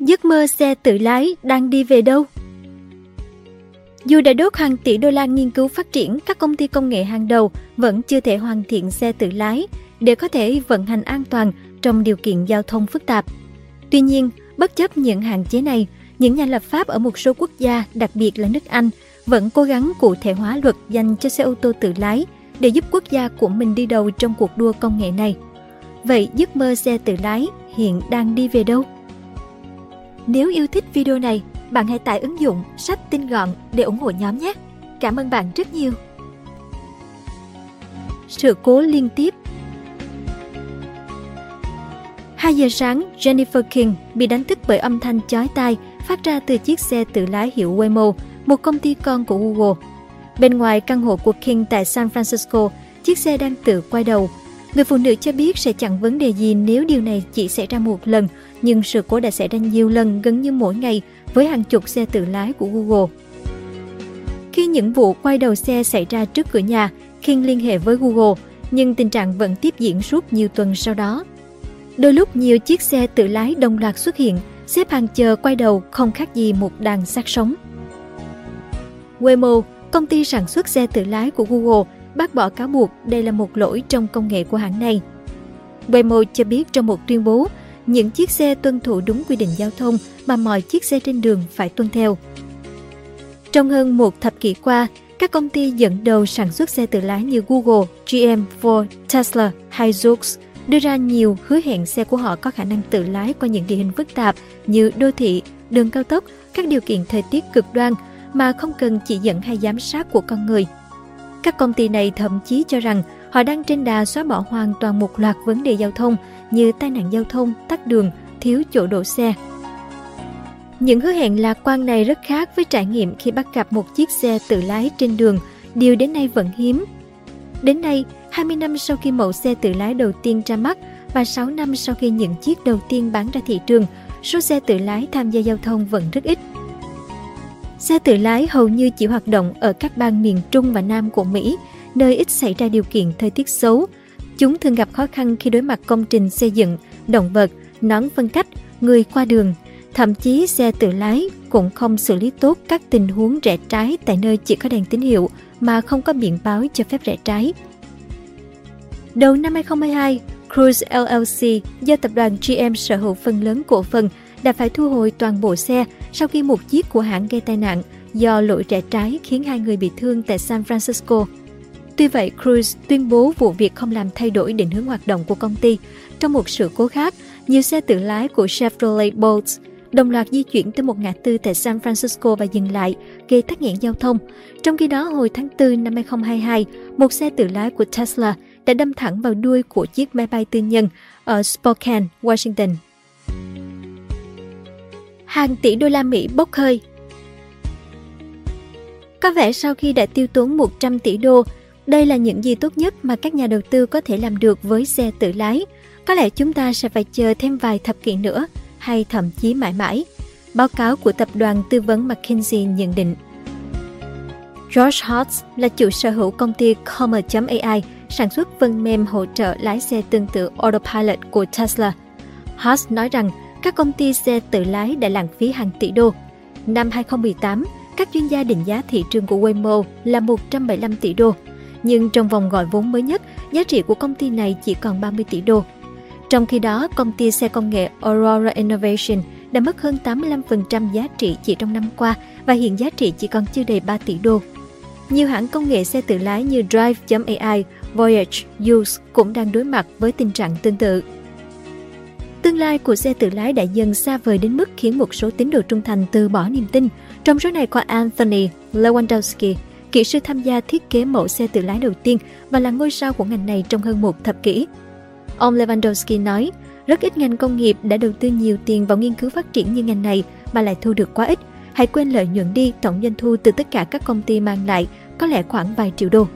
Giấc mơ xe tự lái đang đi về đâu? Dù đã đốt hàng tỷ đô la nghiên cứu phát triển, các công ty công nghệ hàng đầu vẫn chưa thể hoàn thiện xe tự lái để có thể vận hành an toàn trong điều kiện giao thông phức tạp. Tuy nhiên, bất chấp những hạn chế này, những nhà lập pháp ở một số quốc gia, đặc biệt là nước Anh, vẫn cố gắng cụ thể hóa luật dành cho xe ô tô tự lái để giúp quốc gia của mình đi đầu trong cuộc đua công nghệ này. Vậy giấc mơ xe tự lái hiện đang đi về đâu? Nếu yêu thích video này, bạn hãy tải ứng dụng sách tinh gọn để ủng hộ nhóm nhé. Cảm ơn bạn rất nhiều. Sự cố liên tiếp 2 giờ sáng, Jennifer King bị đánh thức bởi âm thanh chói tai phát ra từ chiếc xe tự lái hiệu Waymo, một công ty con của Google. Bên ngoài căn hộ của King tại San Francisco, chiếc xe đang tự quay đầu. Người phụ nữ cho biết sẽ chẳng vấn đề gì nếu điều này chỉ xảy ra một lần, nhưng sự cố đã xảy ra nhiều lần gần như mỗi ngày với hàng chục xe tự lái của Google. Khi những vụ quay đầu xe xảy ra trước cửa nhà, King liên hệ với Google, nhưng tình trạng vẫn tiếp diễn suốt nhiều tuần sau đó. Đôi lúc nhiều chiếc xe tự lái đồng loạt xuất hiện, xếp hàng chờ quay đầu không khác gì một đàn xác sống. Waymo, công ty sản xuất xe tự lái của Google, bác bỏ cáo buộc đây là một lỗi trong công nghệ của hãng này. Waymo cho biết trong một tuyên bố, những chiếc xe tuân thủ đúng quy định giao thông mà mọi chiếc xe trên đường phải tuân theo. Trong hơn một thập kỷ qua, các công ty dẫn đầu sản xuất xe tự lái như Google, GM, Ford, Tesla hay Zoox đưa ra nhiều hứa hẹn xe của họ có khả năng tự lái qua những địa hình phức tạp như đô thị, đường cao tốc, các điều kiện thời tiết cực đoan mà không cần chỉ dẫn hay giám sát của con người. Các công ty này thậm chí cho rằng họ đang trên đà xóa bỏ hoàn toàn một loạt vấn đề giao thông như tai nạn giao thông, tắc đường, thiếu chỗ đổ xe. Những hứa hẹn lạc quan này rất khác với trải nghiệm khi bắt gặp một chiếc xe tự lái trên đường, điều đến nay vẫn hiếm. Đến nay, 20 năm sau khi mẫu xe tự lái đầu tiên ra mắt và 6 năm sau khi những chiếc đầu tiên bán ra thị trường, số xe tự lái tham gia giao thông vẫn rất ít. Xe tự lái hầu như chỉ hoạt động ở các bang miền Trung và Nam của Mỹ, nơi ít xảy ra điều kiện thời tiết xấu. Chúng thường gặp khó khăn khi đối mặt công trình xây dựng, động vật, nón phân cách, người qua đường. Thậm chí xe tự lái cũng không xử lý tốt các tình huống rẽ trái tại nơi chỉ có đèn tín hiệu mà không có biển báo cho phép rẽ trái. Đầu năm 2022, Cruise LLC do tập đoàn GM sở hữu phần lớn cổ phần đã phải thu hồi toàn bộ xe sau khi một chiếc của hãng gây tai nạn do lỗi rẽ trái khiến hai người bị thương tại San Francisco. Tuy vậy, Cruise tuyên bố vụ việc không làm thay đổi định hướng hoạt động của công ty. Trong một sự cố khác, nhiều xe tự lái của Chevrolet Bolt đồng loạt di chuyển tới một ngã tư tại San Francisco và dừng lại, gây tắc nghẽn giao thông. Trong khi đó, hồi tháng 4 năm 2022, một xe tự lái của Tesla đã đâm thẳng vào đuôi của chiếc máy bay tư nhân ở Spokane, Washington. Hàng tỷ đô la Mỹ bốc hơi Có vẻ sau khi đã tiêu tốn 100 tỷ đô, đây là những gì tốt nhất mà các nhà đầu tư có thể làm được với xe tự lái. Có lẽ chúng ta sẽ phải chờ thêm vài thập kỷ nữa, hay thậm chí mãi mãi. Báo cáo của tập đoàn tư vấn McKinsey nhận định. George Hotz là chủ sở hữu công ty Comer.ai, sản xuất phần mềm hỗ trợ lái xe tương tự Autopilot của Tesla. Hotz nói rằng các công ty xe tự lái đã lãng phí hàng tỷ đô. Năm 2018, các chuyên gia định giá thị trường của Waymo là 175 tỷ đô. Nhưng trong vòng gọi vốn mới nhất, giá trị của công ty này chỉ còn 30 tỷ đô. Trong khi đó, công ty xe công nghệ Aurora Innovation đã mất hơn 85% giá trị chỉ trong năm qua và hiện giá trị chỉ còn chưa đầy 3 tỷ đô. Nhiều hãng công nghệ xe tự lái như Drive.ai Voyage Use cũng đang đối mặt với tình trạng tương tự. Tương lai của xe tự lái đã dần xa vời đến mức khiến một số tín đồ trung thành từ bỏ niềm tin. Trong số này có Anthony Lewandowski, kỹ sư tham gia thiết kế mẫu xe tự lái đầu tiên và là ngôi sao của ngành này trong hơn một thập kỷ. Ông Lewandowski nói, rất ít ngành công nghiệp đã đầu tư nhiều tiền vào nghiên cứu phát triển như ngành này mà lại thu được quá ít. Hãy quên lợi nhuận đi, tổng doanh thu từ tất cả các công ty mang lại có lẽ khoảng vài triệu đô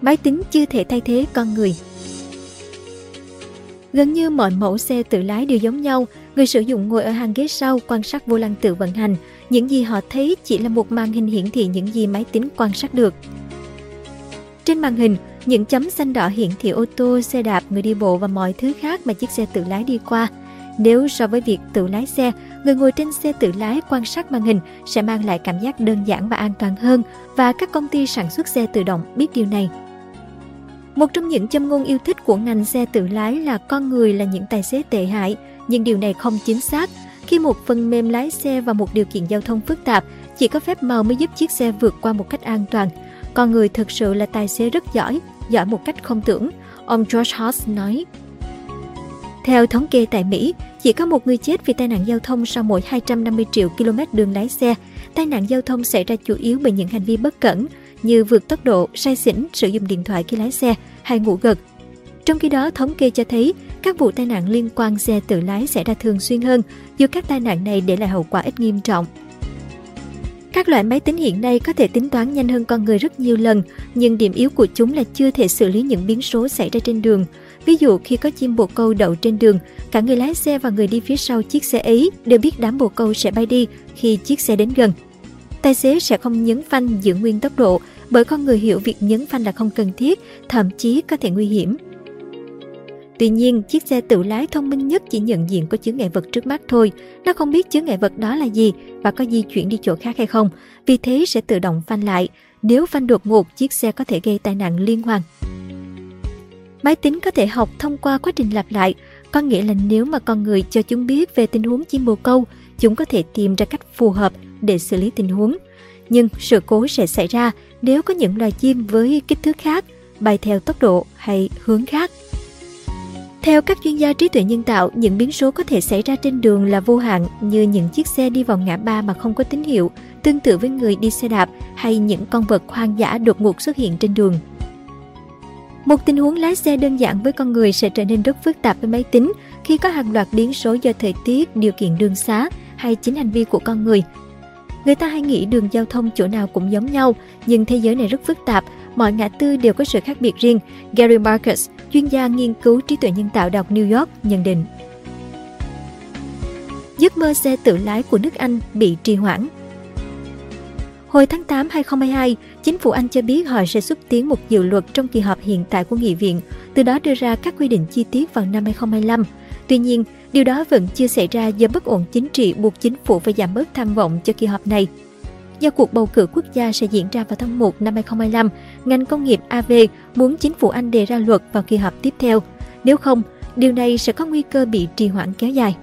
máy tính chưa thể thay thế con người. Gần như mọi mẫu xe tự lái đều giống nhau, người sử dụng ngồi ở hàng ghế sau quan sát vô lăng tự vận hành. Những gì họ thấy chỉ là một màn hình hiển thị những gì máy tính quan sát được. Trên màn hình, những chấm xanh đỏ hiển thị ô tô, xe đạp, người đi bộ và mọi thứ khác mà chiếc xe tự lái đi qua. Nếu so với việc tự lái xe, người ngồi trên xe tự lái quan sát màn hình sẽ mang lại cảm giác đơn giản và an toàn hơn và các công ty sản xuất xe tự động biết điều này. Một trong những châm ngôn yêu thích của ngành xe tự lái là con người là những tài xế tệ hại, nhưng điều này không chính xác. Khi một phần mềm lái xe vào một điều kiện giao thông phức tạp, chỉ có phép màu mới giúp chiếc xe vượt qua một cách an toàn. Con người thực sự là tài xế rất giỏi, giỏi một cách không tưởng, ông George Haas nói. Theo thống kê tại Mỹ, chỉ có một người chết vì tai nạn giao thông sau mỗi 250 triệu km đường lái xe. Tai nạn giao thông xảy ra chủ yếu bởi những hành vi bất cẩn như vượt tốc độ, say xỉn, sử dụng điện thoại khi lái xe hay ngủ gật. Trong khi đó, thống kê cho thấy các vụ tai nạn liên quan xe tự lái xảy ra thường xuyên hơn, dù các tai nạn này để lại hậu quả ít nghiêm trọng. Các loại máy tính hiện nay có thể tính toán nhanh hơn con người rất nhiều lần, nhưng điểm yếu của chúng là chưa thể xử lý những biến số xảy ra trên đường. Ví dụ khi có chim bồ câu đậu trên đường, cả người lái xe và người đi phía sau chiếc xe ấy đều biết đám bồ câu sẽ bay đi khi chiếc xe đến gần. Tài xế sẽ không nhấn phanh giữ nguyên tốc độ bởi con người hiểu việc nhấn phanh là không cần thiết, thậm chí có thể nguy hiểm. Tuy nhiên, chiếc xe tự lái thông minh nhất chỉ nhận diện có chướng ngại vật trước mắt thôi. Nó không biết chướng ngại vật đó là gì và có di chuyển đi chỗ khác hay không. Vì thế sẽ tự động phanh lại. Nếu phanh đột ngột, chiếc xe có thể gây tai nạn liên hoàn. Máy tính có thể học thông qua quá trình lặp lại, có nghĩa là nếu mà con người cho chúng biết về tình huống chim bồ câu, chúng có thể tìm ra cách phù hợp để xử lý tình huống. Nhưng sự cố sẽ xảy ra nếu có những loài chim với kích thước khác, bay theo tốc độ hay hướng khác. Theo các chuyên gia trí tuệ nhân tạo, những biến số có thể xảy ra trên đường là vô hạn như những chiếc xe đi vào ngã ba mà không có tín hiệu, tương tự với người đi xe đạp hay những con vật hoang dã đột ngột xuất hiện trên đường. Một tình huống lái xe đơn giản với con người sẽ trở nên rất phức tạp với máy tính khi có hàng loạt biến số do thời tiết, điều kiện đường xá hay chính hành vi của con người. Người ta hay nghĩ đường giao thông chỗ nào cũng giống nhau, nhưng thế giới này rất phức tạp, mọi ngã tư đều có sự khác biệt riêng. Gary Marcus, chuyên gia nghiên cứu trí tuệ nhân tạo đọc New York, nhận định. Giấc mơ xe tự lái của nước Anh bị trì hoãn Hồi tháng 8 2022, chính phủ Anh cho biết họ sẽ xúc tiến một dự luật trong kỳ họp hiện tại của Nghị viện, từ đó đưa ra các quy định chi tiết vào năm 2025. Tuy nhiên, điều đó vẫn chưa xảy ra do bất ổn chính trị buộc chính phủ phải giảm bớt tham vọng cho kỳ họp này. Do cuộc bầu cử quốc gia sẽ diễn ra vào tháng 1 năm 2025, ngành công nghiệp AV muốn chính phủ Anh đề ra luật vào kỳ họp tiếp theo. Nếu không, điều này sẽ có nguy cơ bị trì hoãn kéo dài.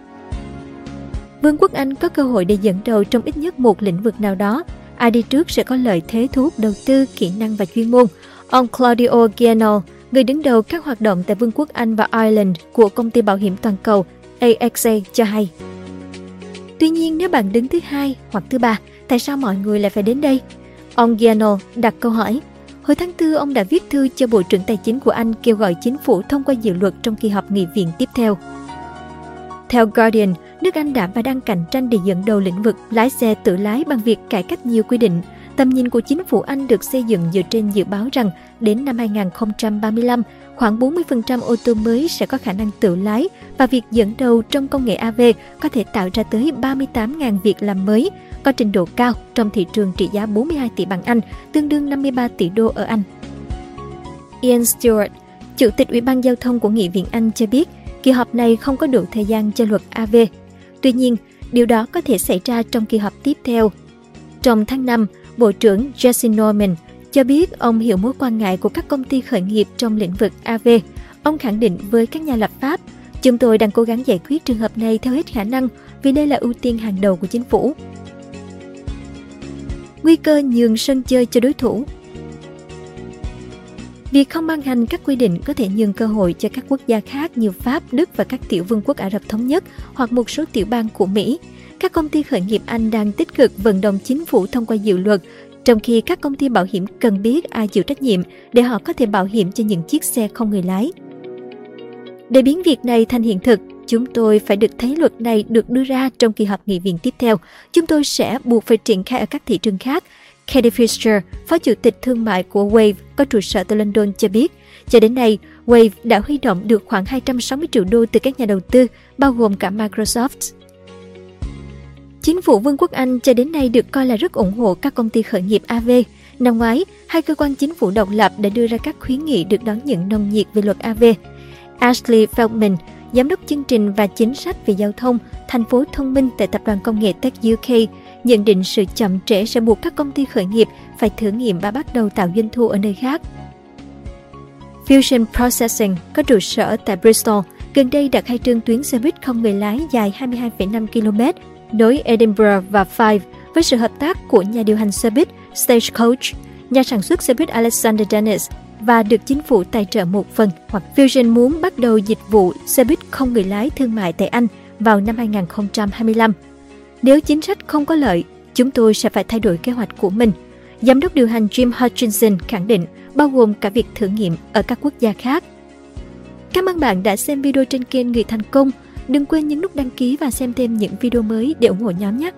Vương quốc Anh có cơ hội để dẫn đầu trong ít nhất một lĩnh vực nào đó. Ai đi trước sẽ có lợi thế thu hút đầu tư, kỹ năng và chuyên môn. Ông Claudio Giano, người đứng đầu các hoạt động tại Vương quốc Anh và Ireland của công ty bảo hiểm toàn cầu AXA cho hay. Tuy nhiên nếu bạn đứng thứ hai hoặc thứ ba, tại sao mọi người lại phải đến đây? Ông Giano đặt câu hỏi. Hồi tháng 4, ông đã viết thư cho Bộ trưởng Tài chính của Anh kêu gọi chính phủ thông qua dự luật trong kỳ họp nghị viện tiếp theo. Theo Guardian, nước Anh đã và đang cạnh tranh để dẫn đầu lĩnh vực lái xe tự lái bằng việc cải cách nhiều quy định. Tầm nhìn của chính phủ Anh được xây dựng dựa trên dự báo rằng đến năm 2035, khoảng 40% ô tô mới sẽ có khả năng tự lái và việc dẫn đầu trong công nghệ AV có thể tạo ra tới 38.000 việc làm mới, có trình độ cao trong thị trường trị giá 42 tỷ bảng Anh, tương đương 53 tỷ đô ở Anh. Ian Stewart, Chủ tịch Ủy ban Giao thông của Nghị viện Anh cho biết, kỳ họp này không có đủ thời gian cho luật AV. Tuy nhiên, điều đó có thể xảy ra trong kỳ họp tiếp theo. Trong tháng 5, Bộ trưởng Jesse Norman cho biết ông hiểu mối quan ngại của các công ty khởi nghiệp trong lĩnh vực AV. Ông khẳng định với các nhà lập pháp, chúng tôi đang cố gắng giải quyết trường hợp này theo hết khả năng vì đây là ưu tiên hàng đầu của chính phủ. Nguy cơ nhường sân chơi cho đối thủ Việc không ban hành các quy định có thể nhường cơ hội cho các quốc gia khác như Pháp, Đức và các tiểu vương quốc Ả Rập Thống Nhất hoặc một số tiểu bang của Mỹ. Các công ty khởi nghiệp Anh đang tích cực vận động chính phủ thông qua dự luật trong khi các công ty bảo hiểm cần biết ai chịu trách nhiệm để họ có thể bảo hiểm cho những chiếc xe không người lái. Để biến việc này thành hiện thực, chúng tôi phải được thấy luật này được đưa ra trong kỳ họp nghị viện tiếp theo. Chúng tôi sẽ buộc phải triển khai ở các thị trường khác. Katie Fisher, phó chủ tịch thương mại của Wave, có trụ sở tại London cho biết, cho đến nay, Wave đã huy động được khoảng 260 triệu đô từ các nhà đầu tư, bao gồm cả Microsoft. Chính phủ Vương quốc Anh cho đến nay được coi là rất ủng hộ các công ty khởi nghiệp AV. Năm ngoái, hai cơ quan chính phủ độc lập đã đưa ra các khuyến nghị được đón nhận nồng nhiệt về luật AV. Ashley Feldman, giám đốc chương trình và chính sách về giao thông, thành phố thông minh tại tập đoàn công nghệ Tech UK, nhận định sự chậm trễ sẽ buộc các công ty khởi nghiệp phải thử nghiệm và bắt đầu tạo doanh thu ở nơi khác. Fusion Processing có trụ sở tại Bristol, gần đây đặt khai trương tuyến xe buýt không người lái dài 22,5 km nối Edinburgh và Fife với sự hợp tác của nhà điều hành xe buýt Stagecoach, nhà sản xuất xe buýt Alexander Dennis và được chính phủ tài trợ một phần hoặc Fusion muốn bắt đầu dịch vụ xe buýt không người lái thương mại tại Anh vào năm 2025. Nếu chính sách không có lợi, chúng tôi sẽ phải thay đổi kế hoạch của mình. Giám đốc điều hành Jim Hutchinson khẳng định, bao gồm cả việc thử nghiệm ở các quốc gia khác. Cảm ơn bạn đã xem video trên kênh Người Thành Công. Đừng quên nhấn nút đăng ký và xem thêm những video mới để ủng hộ nhóm nhé!